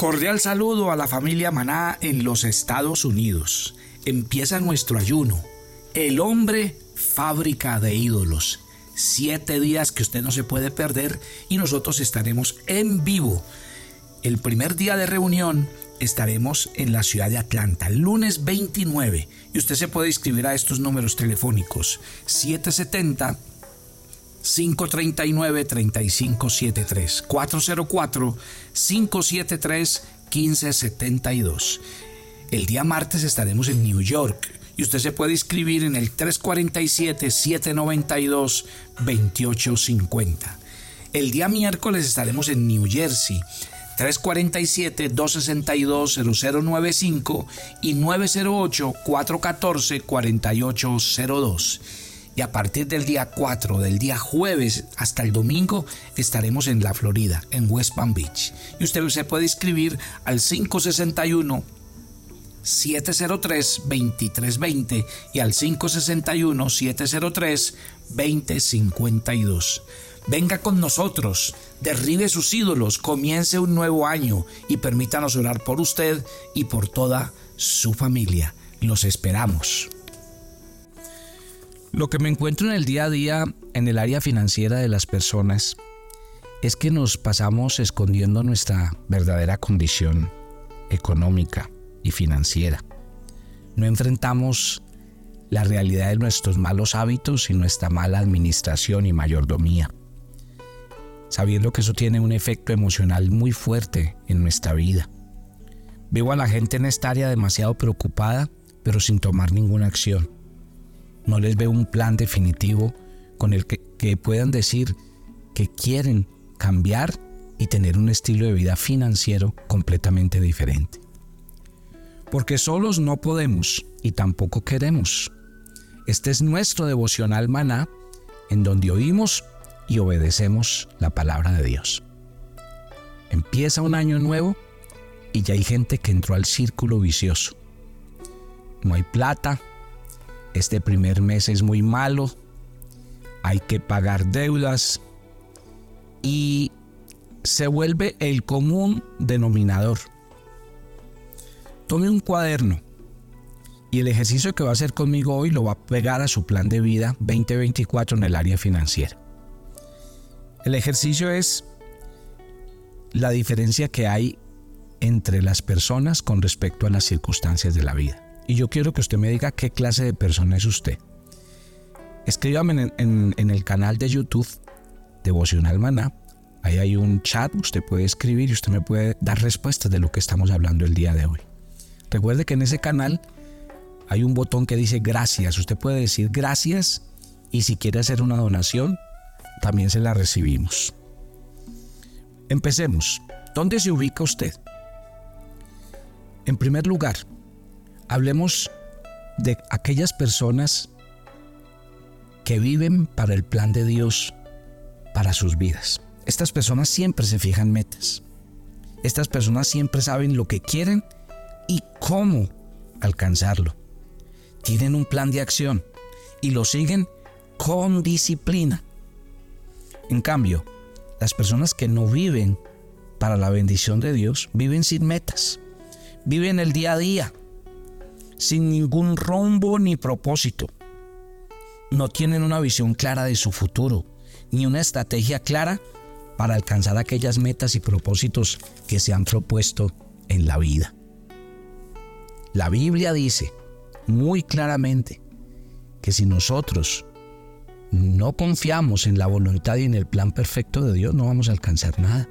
Cordial saludo a la familia Maná en los Estados Unidos. Empieza nuestro ayuno. El hombre fábrica de ídolos. Siete días que usted no se puede perder y nosotros estaremos en vivo. El primer día de reunión estaremos en la ciudad de Atlanta, lunes 29. Y usted se puede inscribir a estos números telefónicos 770 539-3573, 404-573-1572. El día martes estaremos en New York y usted se puede inscribir en el 347-792-2850. El día miércoles estaremos en New Jersey. 347-262-0095 y 908-414-4802 y a partir del día 4, del día jueves hasta el domingo, estaremos en la Florida, en West Palm Beach. Y usted se puede inscribir al 561 703-2320 y al 561-703-2052. Venga con nosotros, derribe sus ídolos, comience un nuevo año y permítanos orar por usted y por toda su familia. Los esperamos. Lo que me encuentro en el día a día en el área financiera de las personas es que nos pasamos escondiendo nuestra verdadera condición económica y financiera. No enfrentamos la realidad de nuestros malos hábitos y nuestra mala administración y mayordomía, sabiendo que eso tiene un efecto emocional muy fuerte en nuestra vida. Veo a la gente en esta área demasiado preocupada, pero sin tomar ninguna acción no les veo un plan definitivo con el que, puedan decir que quieren cambiar y tener un estilo de vida financiero completamente diferente. Porque solos no podemos y tampoco queremos. Este es nuestro devocional maná en donde oímos y obedecemos la palabra de Dios. Empieza un año nuevo y ya hay gente que entró al círculo vicioso. No hay plata, este primer mes es muy malo, hay que pagar deudas y se vuelve el común denominador. Tome un cuaderno y el ejercicio que va a hacer conmigo hoy lo va a pegar a su plan de vida 2024 en el área financiera. El ejercicio es la diferencia que hay entre las personas con respecto a las circunstancias de la vida y yo quiero que usted me diga qué clase de persona es usted. Escríbame en, el canal de YouTube Devocional Maná. Ahí hay un chat, usted puede escribir y usted me puede dar respuestas de lo que estamos hablando el día de hoy. Recuerde que en ese canal hay un botón que dice gracias. Usted puede decir gracias y si quiere hacer una donación, también se la recibimos. Empecemos. ¿Dónde se ubica usted? En primer lugar, Hablemos de aquellas personas que viven para el plan de Dios para sus vidas. Estas personas siempre se fijan metas. Estas personas siempre saben lo que quieren y cómo alcanzarlo. Tienen un plan de acción y lo siguen con disciplina. En cambio, las personas que no viven para la bendición de Dios viven sin metas, viven el día a día, sin ningún rumbo ni propósito. No tienen una visión clara de su futuro, ni una estrategia clara para alcanzar aquellas metas y propósitos que se han propuesto en la vida. La Biblia dice muy claramente que si nosotros no confiamos en la voluntad y en el plan perfecto de Dios, no vamos a alcanzar nada.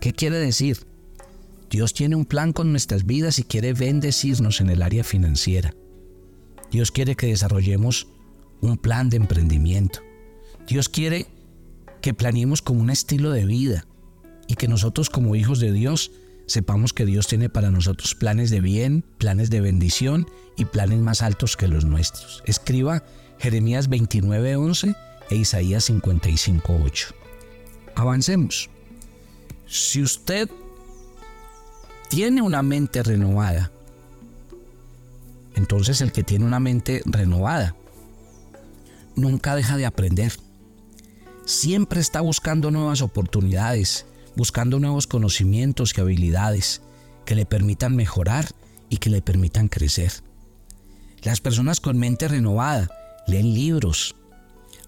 ¿Qué quiere decir? Dios tiene un plan con nuestras vidas y quiere bendecirnos en el área financiera. Dios quiere que desarrollemos un plan de emprendimiento. Dios quiere que planeemos como un estilo de vida y que nosotros como hijos de Dios sepamos que Dios tiene para nosotros planes de bien, planes de bendición y planes más altos que los nuestros. Escriba Jeremías 29:11 e Isaías 55:8. Avancemos. Si usted tiene una mente renovada. Entonces el que tiene una mente renovada nunca deja de aprender. Siempre está buscando nuevas oportunidades, buscando nuevos conocimientos y habilidades que le permitan mejorar y que le permitan crecer. Las personas con mente renovada leen libros,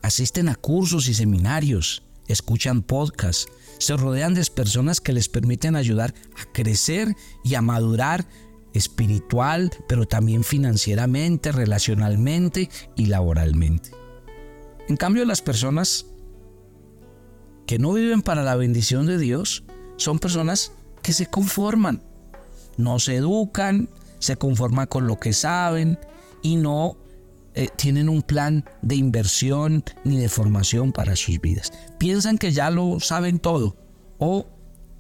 asisten a cursos y seminarios, escuchan podcasts, se rodean de personas que les permiten ayudar a crecer y a madurar espiritual, pero también financieramente, relacionalmente y laboralmente. En cambio, las personas que no viven para la bendición de Dios son personas que se conforman, no se educan, se conforman con lo que saben y no eh, tienen un plan de inversión ni de formación para sus vidas. Piensan que ya lo saben todo o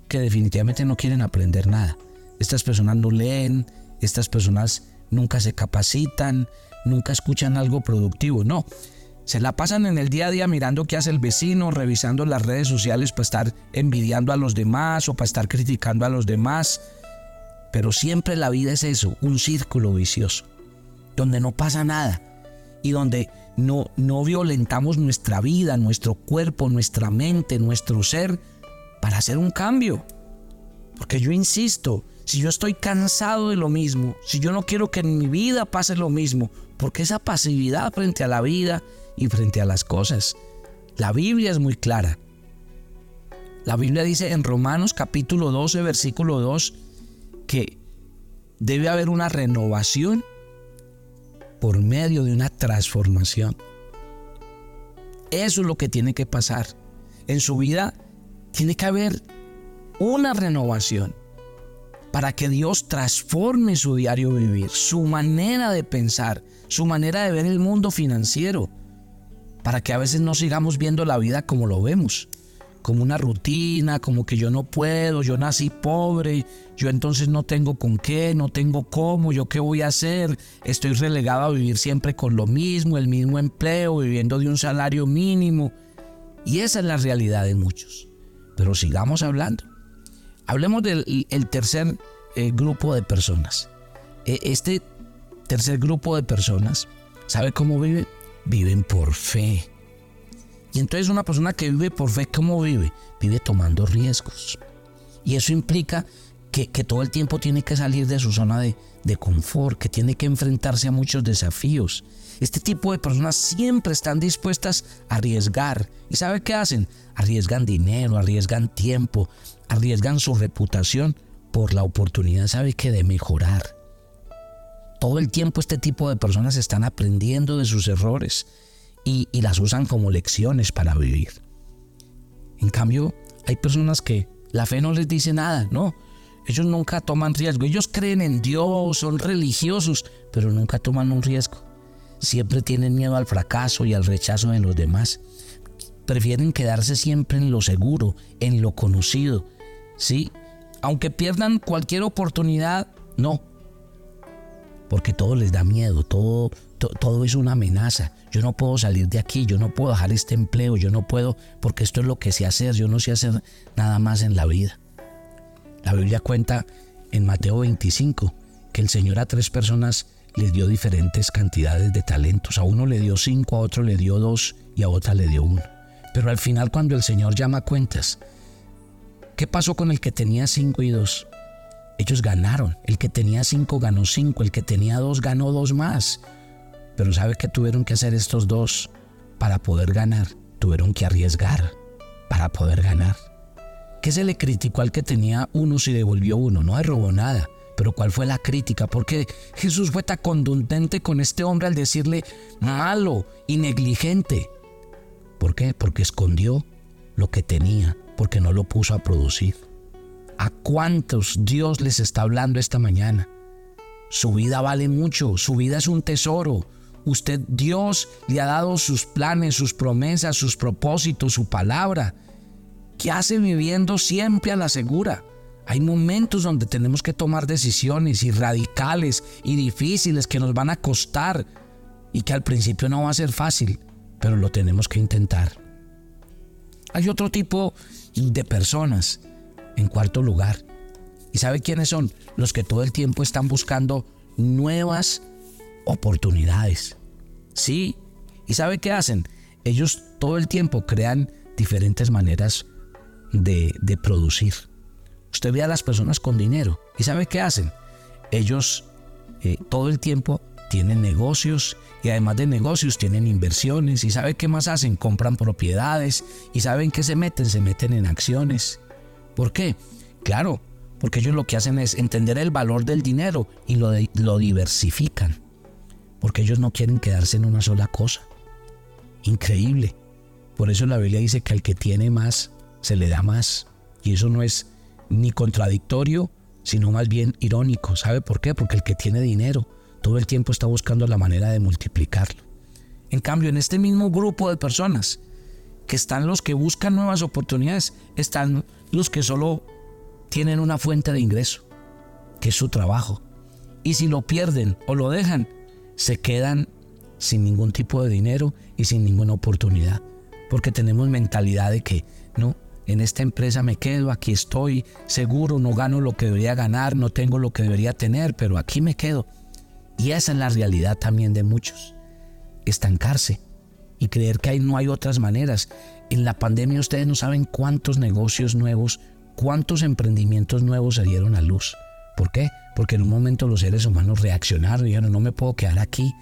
que definitivamente no quieren aprender nada. Estas personas no leen, estas personas nunca se capacitan, nunca escuchan algo productivo. No, se la pasan en el día a día mirando qué hace el vecino, revisando las redes sociales para estar envidiando a los demás o para estar criticando a los demás. Pero siempre la vida es eso, un círculo vicioso, donde no pasa nada y donde no, no violentamos nuestra vida, nuestro cuerpo, nuestra mente, nuestro ser para hacer un cambio. Porque yo insisto, si yo estoy cansado de lo mismo, si yo no quiero que en mi vida pase lo mismo, porque esa pasividad frente a la vida y frente a las cosas, la Biblia es muy clara. La Biblia dice en Romanos capítulo 12, versículo 2, que debe haber una renovación por medio de una transformación. Eso es lo que tiene que pasar. En su vida tiene que haber una renovación para que Dios transforme su diario vivir, su manera de pensar, su manera de ver el mundo financiero, para que a veces no sigamos viendo la vida como lo vemos, como una rutina, como que yo no puedo, yo nací pobre, yo entonces no tengo con qué, no tengo cómo, yo qué voy a hacer, estoy relegado a vivir siempre con lo mismo, el mismo empleo, viviendo de un salario mínimo. Y esa es la realidad de muchos. Pero sigamos hablando. Hablemos del tercer eh, grupo de personas. E, este tercer grupo de personas, ¿sabe cómo vive? Viven por fe. Y entonces una persona que vive por fe, ¿cómo vive? Vive tomando riesgos. Y eso implica que, todo el tiempo tiene que salir de su zona de, de confort, que tiene que enfrentarse a muchos desafíos. Este tipo de personas siempre están dispuestas a arriesgar. ¿Y sabe qué hacen? Arriesgan dinero, arriesgan tiempo, arriesgan su reputación por la oportunidad, ¿sabe qué? De mejorar. Todo el tiempo este tipo de personas están aprendiendo de sus errores y, las usan como lecciones para vivir. En cambio, hay personas que la fe no les dice nada, no. Ellos nunca toman riesgo. Ellos creen en Dios, son religiosos, pero nunca toman un riesgo. Siempre tienen miedo al fracaso y al rechazo de los demás. Prefieren quedarse siempre en lo seguro, en lo conocido. Sí, aunque pierdan cualquier oportunidad, no. Porque todo les da miedo, todo, todo es una amenaza. Yo no puedo salir de aquí, yo no puedo dejar este empleo, yo no puedo, porque esto es lo que sé hacer, yo no sé hacer nada más en la vida. La Biblia cuenta en Mateo 25 que el Señor a tres personas les dio diferentes cantidades de talentos. A uno le dio cinco, a otro le dio dos y a otra le dio uno. Pero al final cuando el Señor llama cuentas, ¿qué pasó con el que tenía cinco y dos? Ellos ganaron. El que tenía cinco ganó cinco, el que tenía dos ganó dos más. Pero ¿sabe qué tuvieron que hacer estos dos para poder ganar? Tuvieron que arriesgar para poder ganar. ¿Qué se le criticó al que tenía uno si devolvió uno? No robó nada. Pero ¿cuál fue la crítica? Porque Jesús fue tan contundente con este hombre al decirle malo y negligente. ¿Por qué? Porque escondió lo que tenía, porque no lo puso a producir. ¿A cuántos Dios les está hablando esta mañana? Su vida vale mucho, su vida es un tesoro. Usted, Dios, le ha dado sus planes, sus promesas, sus propósitos, su palabra. ¿Qué hace viviendo siempre a la segura? Hay momentos donde tenemos que tomar decisiones y radicales y difíciles que nos van a costar y que al principio no va a ser fácil, pero lo tenemos que intentar. Hay otro tipo de personas en cuarto lugar. ¿Y sabe quiénes son? Los que todo el tiempo están buscando nuevas oportunidades. Sí. ¿Y sabe qué hacen? Ellos todo el tiempo crean diferentes maneras de, producir. Usted ve a las personas con dinero y ¿sabe qué hacen? Ellos eh, todo el tiempo tienen negocios y además de negocios tienen inversiones y ¿sabe qué más hacen? Compran propiedades y ¿saben qué se meten? Se meten en acciones. ¿Por qué? Claro, porque ellos lo que hacen es entender el valor del dinero y lo, lo diversifican. Porque ellos no quieren quedarse en una sola cosa. Increíble. Por eso la Biblia dice que al que tiene más, se le da más. Y eso no es ni contradictorio, sino más bien irónico. ¿Sabe por qué? Porque el que tiene dinero todo el tiempo está buscando la manera de multiplicarlo. En cambio, en este mismo grupo de personas, que están los que buscan nuevas oportunidades, están los que solo tienen una fuente de ingreso, que es su trabajo. Y si lo pierden o lo dejan, se quedan sin ningún tipo de dinero y sin ninguna oportunidad porque tenemos mentalidad de que, no, en esta empresa me quedo, aquí estoy seguro, no gano lo que debería ganar, no tengo lo que debería tener, pero aquí me quedo. Y esa es la realidad también de muchos. Estancarse y creer que ahí no hay otras maneras. En la pandemia ustedes no saben cuántos negocios nuevos, cuántos emprendimientos nuevos salieron a luz. ¿Por qué? Porque en un momento los seres humanos reaccionaron y dijeron, no me puedo quedar aquí,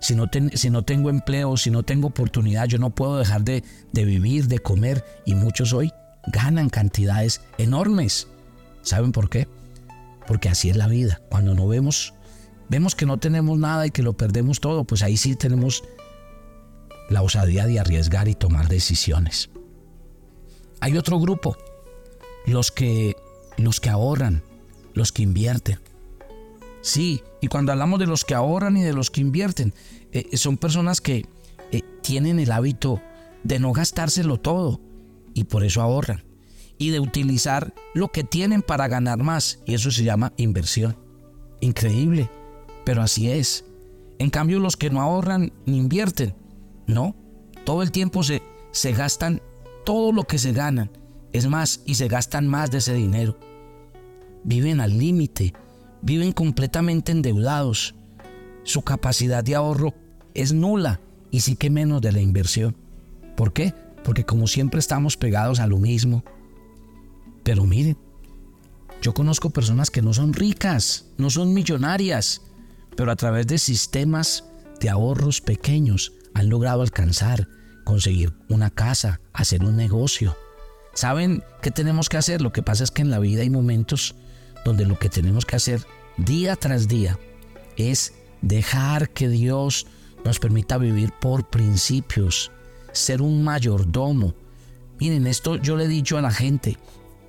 si no, tengo empleo, si no tengo oportunidad, yo no puedo dejar de, de vivir, de comer. Y muchos hoy ganan cantidades enormes. ¿Saben por qué? Porque así es la vida. Cuando no vemos, vemos que no tenemos nada y que lo perdemos todo, pues ahí sí tenemos la osadía de arriesgar y tomar decisiones. Hay otro grupo, los que, los que ahorran, los que invierten. Sí, y cuando hablamos de los que ahorran y de los que invierten, eh, son personas que eh, tienen el hábito de no gastárselo todo y por eso ahorran. Y de utilizar lo que tienen para ganar más. Y eso se llama inversión. Increíble, pero así es. En cambio, los que no ahorran ni invierten, no. Todo el tiempo se, se gastan todo lo que se ganan. Es más, y se gastan más de ese dinero. Viven al límite viven completamente endeudados. Su capacidad de ahorro es nula y sí que menos de la inversión. ¿Por qué? Porque como siempre estamos pegados a lo mismo. Pero miren, yo conozco personas que no son ricas, no son millonarias, pero a través de sistemas de ahorros pequeños han logrado alcanzar, conseguir una casa, hacer un negocio. ¿Saben qué tenemos que hacer? Lo que pasa es que en la vida hay momentos donde lo que tenemos que hacer día tras día es dejar que Dios nos permita vivir por principios, ser un mayordomo. Miren, esto yo le he dicho a la gente,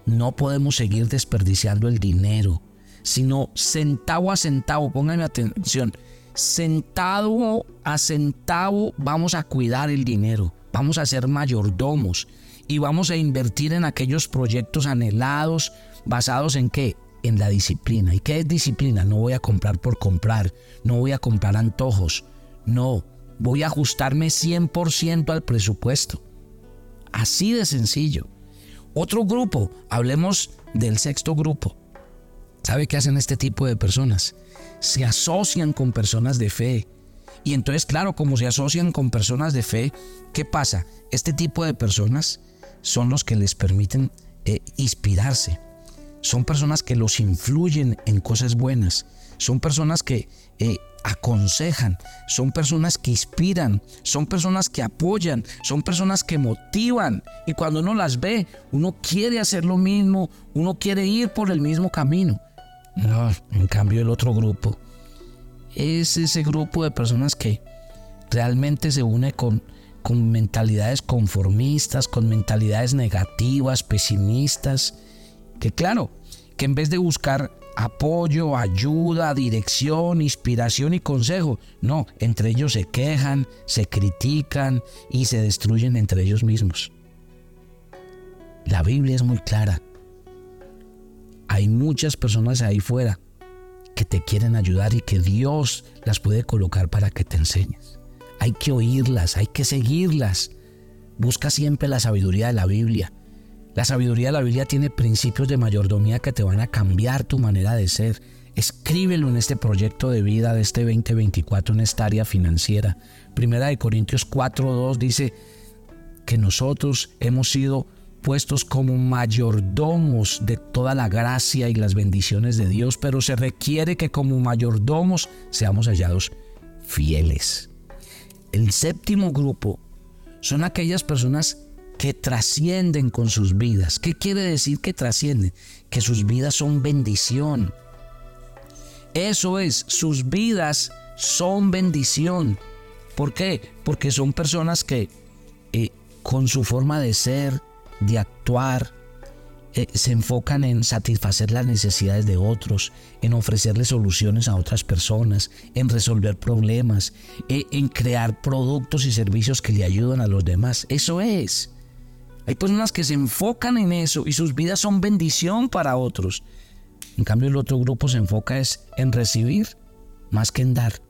no podemos seguir desperdiciando el dinero, sino centavo a centavo, pónganme atención, centavo a centavo vamos a cuidar el dinero, vamos a ser mayordomos y vamos a invertir en aquellos proyectos anhelados basados en qué? En la disciplina. ¿Y qué es disciplina? No voy a comprar por comprar, no voy a comprar antojos, no, voy a ajustarme 100% al presupuesto. Así de sencillo. Otro grupo, hablemos del sexto grupo. ¿Sabe qué hacen este tipo de personas? Se asocian con personas de fe. Y entonces, claro, como se asocian con personas de fe, ¿qué pasa? Este tipo de personas son los que les permiten eh, inspirarse, son personas que los influyen en cosas buenas, son personas que eh, aconsejan, son personas que inspiran, son personas que apoyan, son personas que motivan. Y cuando uno las ve, uno quiere hacer lo mismo, uno quiere ir por el mismo camino. No, en cambio el otro grupo es ese grupo de personas que realmente se une con, con mentalidades conformistas, con mentalidades negativas, pesimistas, que claro, que en vez de buscar apoyo, ayuda, dirección, inspiración y consejo, no, entre ellos se quejan, se critican y se destruyen entre ellos mismos. La Biblia es muy clara. Hay muchas personas ahí fuera que te quieren ayudar y que Dios las puede colocar para que te enseñes. Hay que oírlas, hay que seguirlas. Busca siempre la sabiduría de la Biblia. La sabiduría de la Biblia tiene principios de mayordomía que te van a cambiar tu manera de ser. Escríbelo en este proyecto de vida de este 2024 en esta área financiera. Primera de Corintios 4.2 dice que nosotros hemos sido puestos como mayordomos de toda la gracia y las bendiciones de Dios, pero se requiere que como mayordomos seamos hallados fieles. El séptimo grupo son aquellas personas que trascienden con sus vidas. ¿Qué quiere decir que trascienden? Que sus vidas son bendición. Eso es, sus vidas son bendición. ¿Por qué? Porque son personas que eh, con su forma de ser, de actuar, eh, se enfocan en satisfacer las necesidades de otros, en ofrecerle soluciones a otras personas, en resolver problemas, eh, en crear productos y servicios que le ayudan a los demás. Eso es. Hay personas que se enfocan en eso y sus vidas son bendición para otros. En cambio el otro grupo se enfoca es en recibir más que en dar.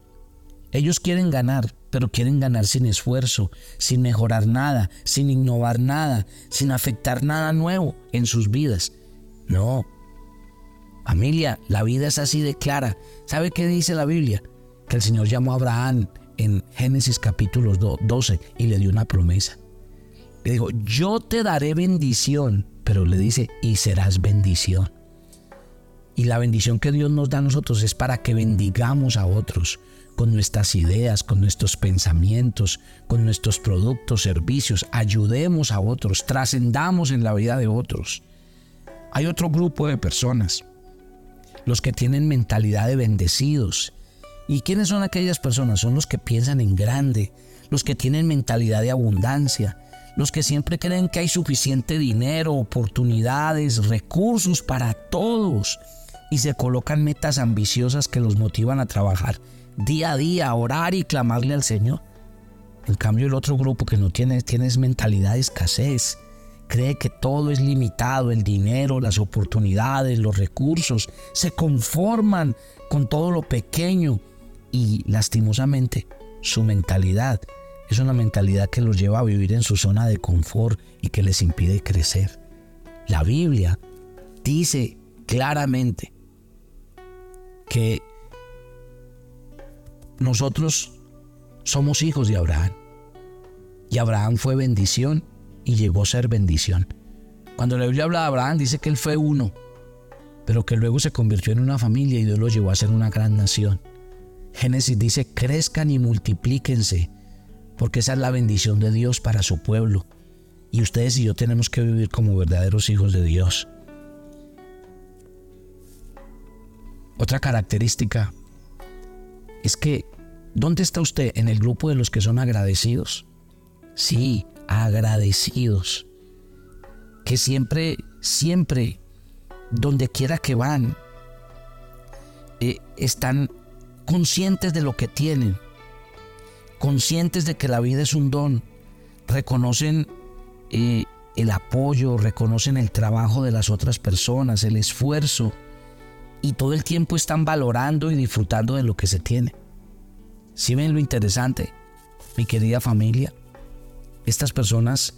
Ellos quieren ganar, pero quieren ganar sin esfuerzo, sin mejorar nada, sin innovar nada, sin afectar nada nuevo en sus vidas. No. Familia, la vida es así de clara. ¿Sabe qué dice la Biblia? Que el Señor llamó a Abraham en Génesis capítulo 12 y le dio una promesa. Le dijo, yo te daré bendición, pero le dice, y serás bendición. Y la bendición que Dios nos da a nosotros es para que bendigamos a otros con nuestras ideas, con nuestros pensamientos, con nuestros productos, servicios, ayudemos a otros, trascendamos en la vida de otros. Hay otro grupo de personas, los que tienen mentalidad de bendecidos. ¿Y quiénes son aquellas personas? Son los que piensan en grande, los que tienen mentalidad de abundancia, los que siempre creen que hay suficiente dinero, oportunidades, recursos para todos y se colocan metas ambiciosas que los motivan a trabajar día a día, orar y clamarle al Señor. En cambio, el otro grupo que no tiene, tiene mentalidad de escasez, cree que todo es limitado, el dinero, las oportunidades, los recursos, se conforman con todo lo pequeño y lastimosamente su mentalidad es una mentalidad que los lleva a vivir en su zona de confort y que les impide crecer. La Biblia dice claramente que nosotros somos hijos de Abraham. Y Abraham fue bendición y llegó a ser bendición. Cuando la Biblia habla de Abraham, dice que él fue uno, pero que luego se convirtió en una familia y Dios lo llevó a ser una gran nación. Génesis dice, crezcan y multiplíquense, porque esa es la bendición de Dios para su pueblo. Y ustedes y yo tenemos que vivir como verdaderos hijos de Dios. Otra característica es que, ¿dónde está usted en el grupo de los que son agradecidos? Sí, agradecidos. Que siempre, siempre, donde quiera que van, eh, están conscientes de lo que tienen, conscientes de que la vida es un don, reconocen eh, el apoyo, reconocen el trabajo de las otras personas, el esfuerzo, y todo el tiempo están valorando y disfrutando de lo que se tiene. Si ven lo interesante, mi querida familia, estas personas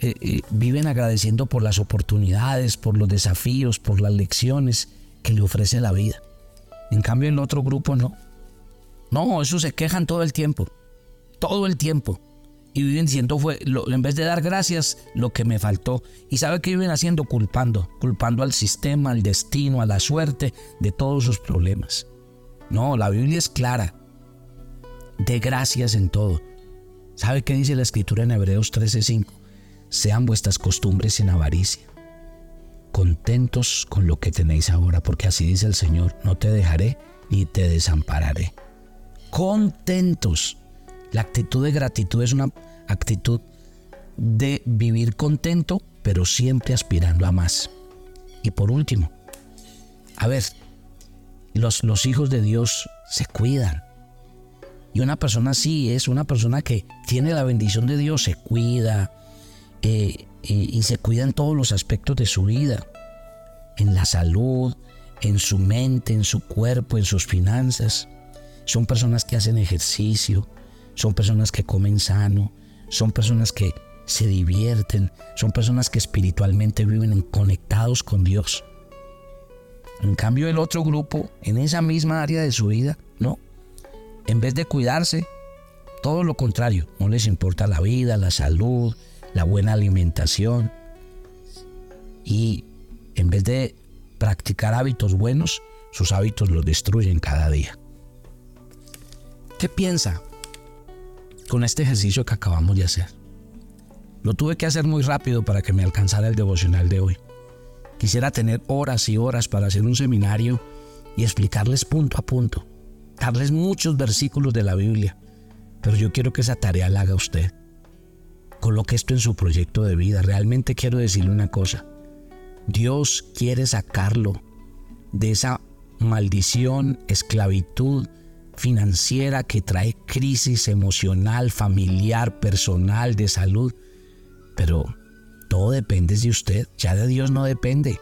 eh, eh, viven agradeciendo por las oportunidades, por los desafíos, por las lecciones que le ofrece la vida. En cambio, el otro grupo no. No, eso se quejan todo el tiempo. Todo el tiempo. Y viven diciendo fue en vez de dar gracias lo que me faltó y sabe que viven haciendo culpando culpando al sistema al destino a la suerte de todos sus problemas. No la Biblia es clara. De gracias en todo. Sabe qué dice la escritura en Hebreos 13:5 sean vuestras costumbres sin avaricia contentos con lo que tenéis ahora porque así dice el Señor no te dejaré ni te desampararé contentos la actitud de gratitud es una actitud de vivir contento, pero siempre aspirando a más. Y por último, a ver, los, los hijos de Dios se cuidan. Y una persona así es una persona que tiene la bendición de Dios, se cuida eh, y se cuida en todos los aspectos de su vida, en la salud, en su mente, en su cuerpo, en sus finanzas. Son personas que hacen ejercicio, son personas que comen sano, son personas que se divierten, son personas que espiritualmente viven conectados con Dios. En cambio el otro grupo, en esa misma área de su vida, no. En vez de cuidarse, todo lo contrario, no les importa la vida, la salud, la buena alimentación. y en vez de practicar hábitos buenos, sus hábitos los destruyen cada día. ¿Qué piensa con este ejercicio que acabamos de hacer? Lo tuve que hacer muy rápido para que me alcanzara el devocional de hoy. Quisiera tener horas y horas para hacer un seminario y explicarles punto a punto, darles muchos versículos de la Biblia, pero yo quiero que esa tarea la haga usted. Coloque esto en su proyecto de vida. Realmente quiero decirle una cosa. Dios quiere sacarlo de esa maldición, esclavitud financiera que trae crisis emocional, familiar, personal, de salud. Pero todo depende de usted, ya de Dios no depende.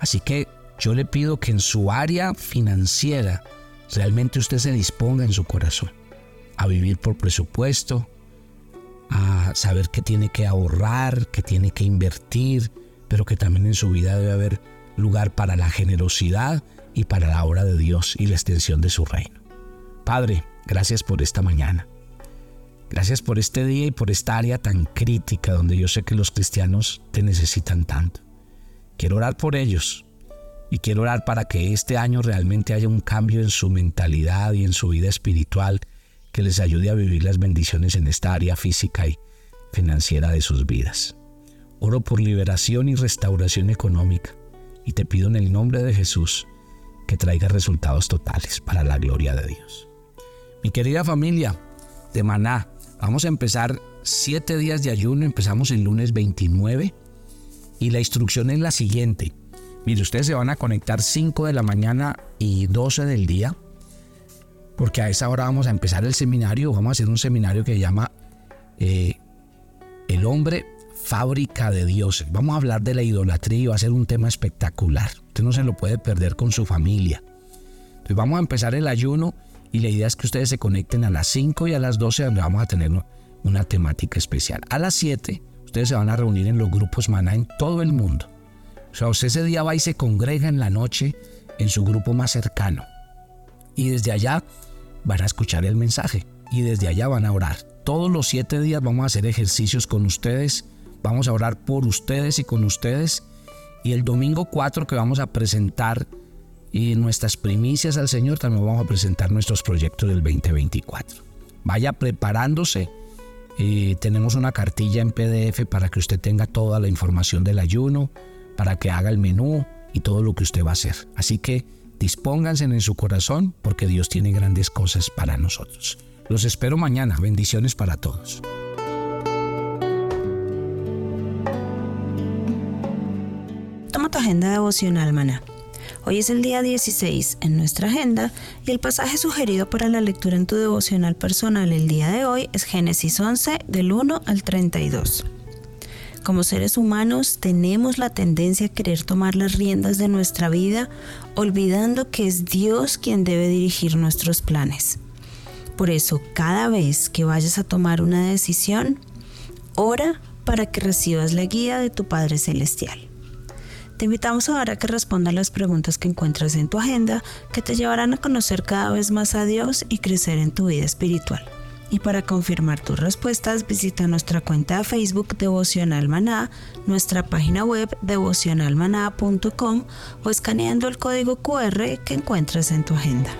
Así que yo le pido que en su área financiera realmente usted se disponga en su corazón a vivir por presupuesto, a saber que tiene que ahorrar, que tiene que invertir, pero que también en su vida debe haber lugar para la generosidad y para la obra de Dios y la extensión de su reino. Padre, gracias por esta mañana. Gracias por este día y por esta área tan crítica donde yo sé que los cristianos te necesitan tanto. Quiero orar por ellos y quiero orar para que este año realmente haya un cambio en su mentalidad y en su vida espiritual que les ayude a vivir las bendiciones en esta área física y financiera de sus vidas. Oro por liberación y restauración económica y te pido en el nombre de Jesús que traiga resultados totales para la gloria de Dios. Mi querida familia de Maná, vamos a empezar siete días de ayuno, empezamos el lunes 29 y la instrucción es la siguiente. Mire, ustedes se van a conectar 5 de la mañana y 12 del día porque a esa hora vamos a empezar el seminario, vamos a hacer un seminario que se llama eh, El hombre fábrica de dioses. Vamos a hablar de la idolatría y va a ser un tema espectacular. Usted no se lo puede perder con su familia. Entonces vamos a empezar el ayuno y la idea es que ustedes se conecten a las 5 y a las 12 donde vamos a tener una temática especial. A las 7 ustedes se van a reunir en los grupos maná en todo el mundo. O sea, usted ese día va y se congrega en la noche en su grupo más cercano. Y desde allá van a escuchar el mensaje y desde allá van a orar. Todos los siete días vamos a hacer ejercicios con ustedes, vamos a orar por ustedes y con ustedes. Y el domingo 4 que vamos a presentar y nuestras primicias al Señor, también vamos a presentar nuestros proyectos del 2024. Vaya preparándose. Eh, tenemos una cartilla en PDF para que usted tenga toda la información del ayuno, para que haga el menú y todo lo que usted va a hacer. Así que Dispónganse en su corazón porque Dios tiene grandes cosas para nosotros. Los espero mañana. Bendiciones para todos. Toma tu agenda devocional, maná. Hoy es el día 16 en nuestra agenda y el pasaje sugerido para la lectura en tu devocional personal el día de hoy es Génesis 11 del 1 al 32. Como seres humanos tenemos la tendencia a querer tomar las riendas de nuestra vida, olvidando que es Dios quien debe dirigir nuestros planes. Por eso, cada vez que vayas a tomar una decisión, ora para que recibas la guía de tu Padre Celestial. Te invitamos ahora a que respondas las preguntas que encuentras en tu agenda que te llevarán a conocer cada vez más a Dios y crecer en tu vida espiritual. Y para confirmar tus respuestas, visita nuestra cuenta de Facebook Devocional Maná, nuestra página web devocionalmaná.com o escaneando el código QR que encuentras en tu agenda.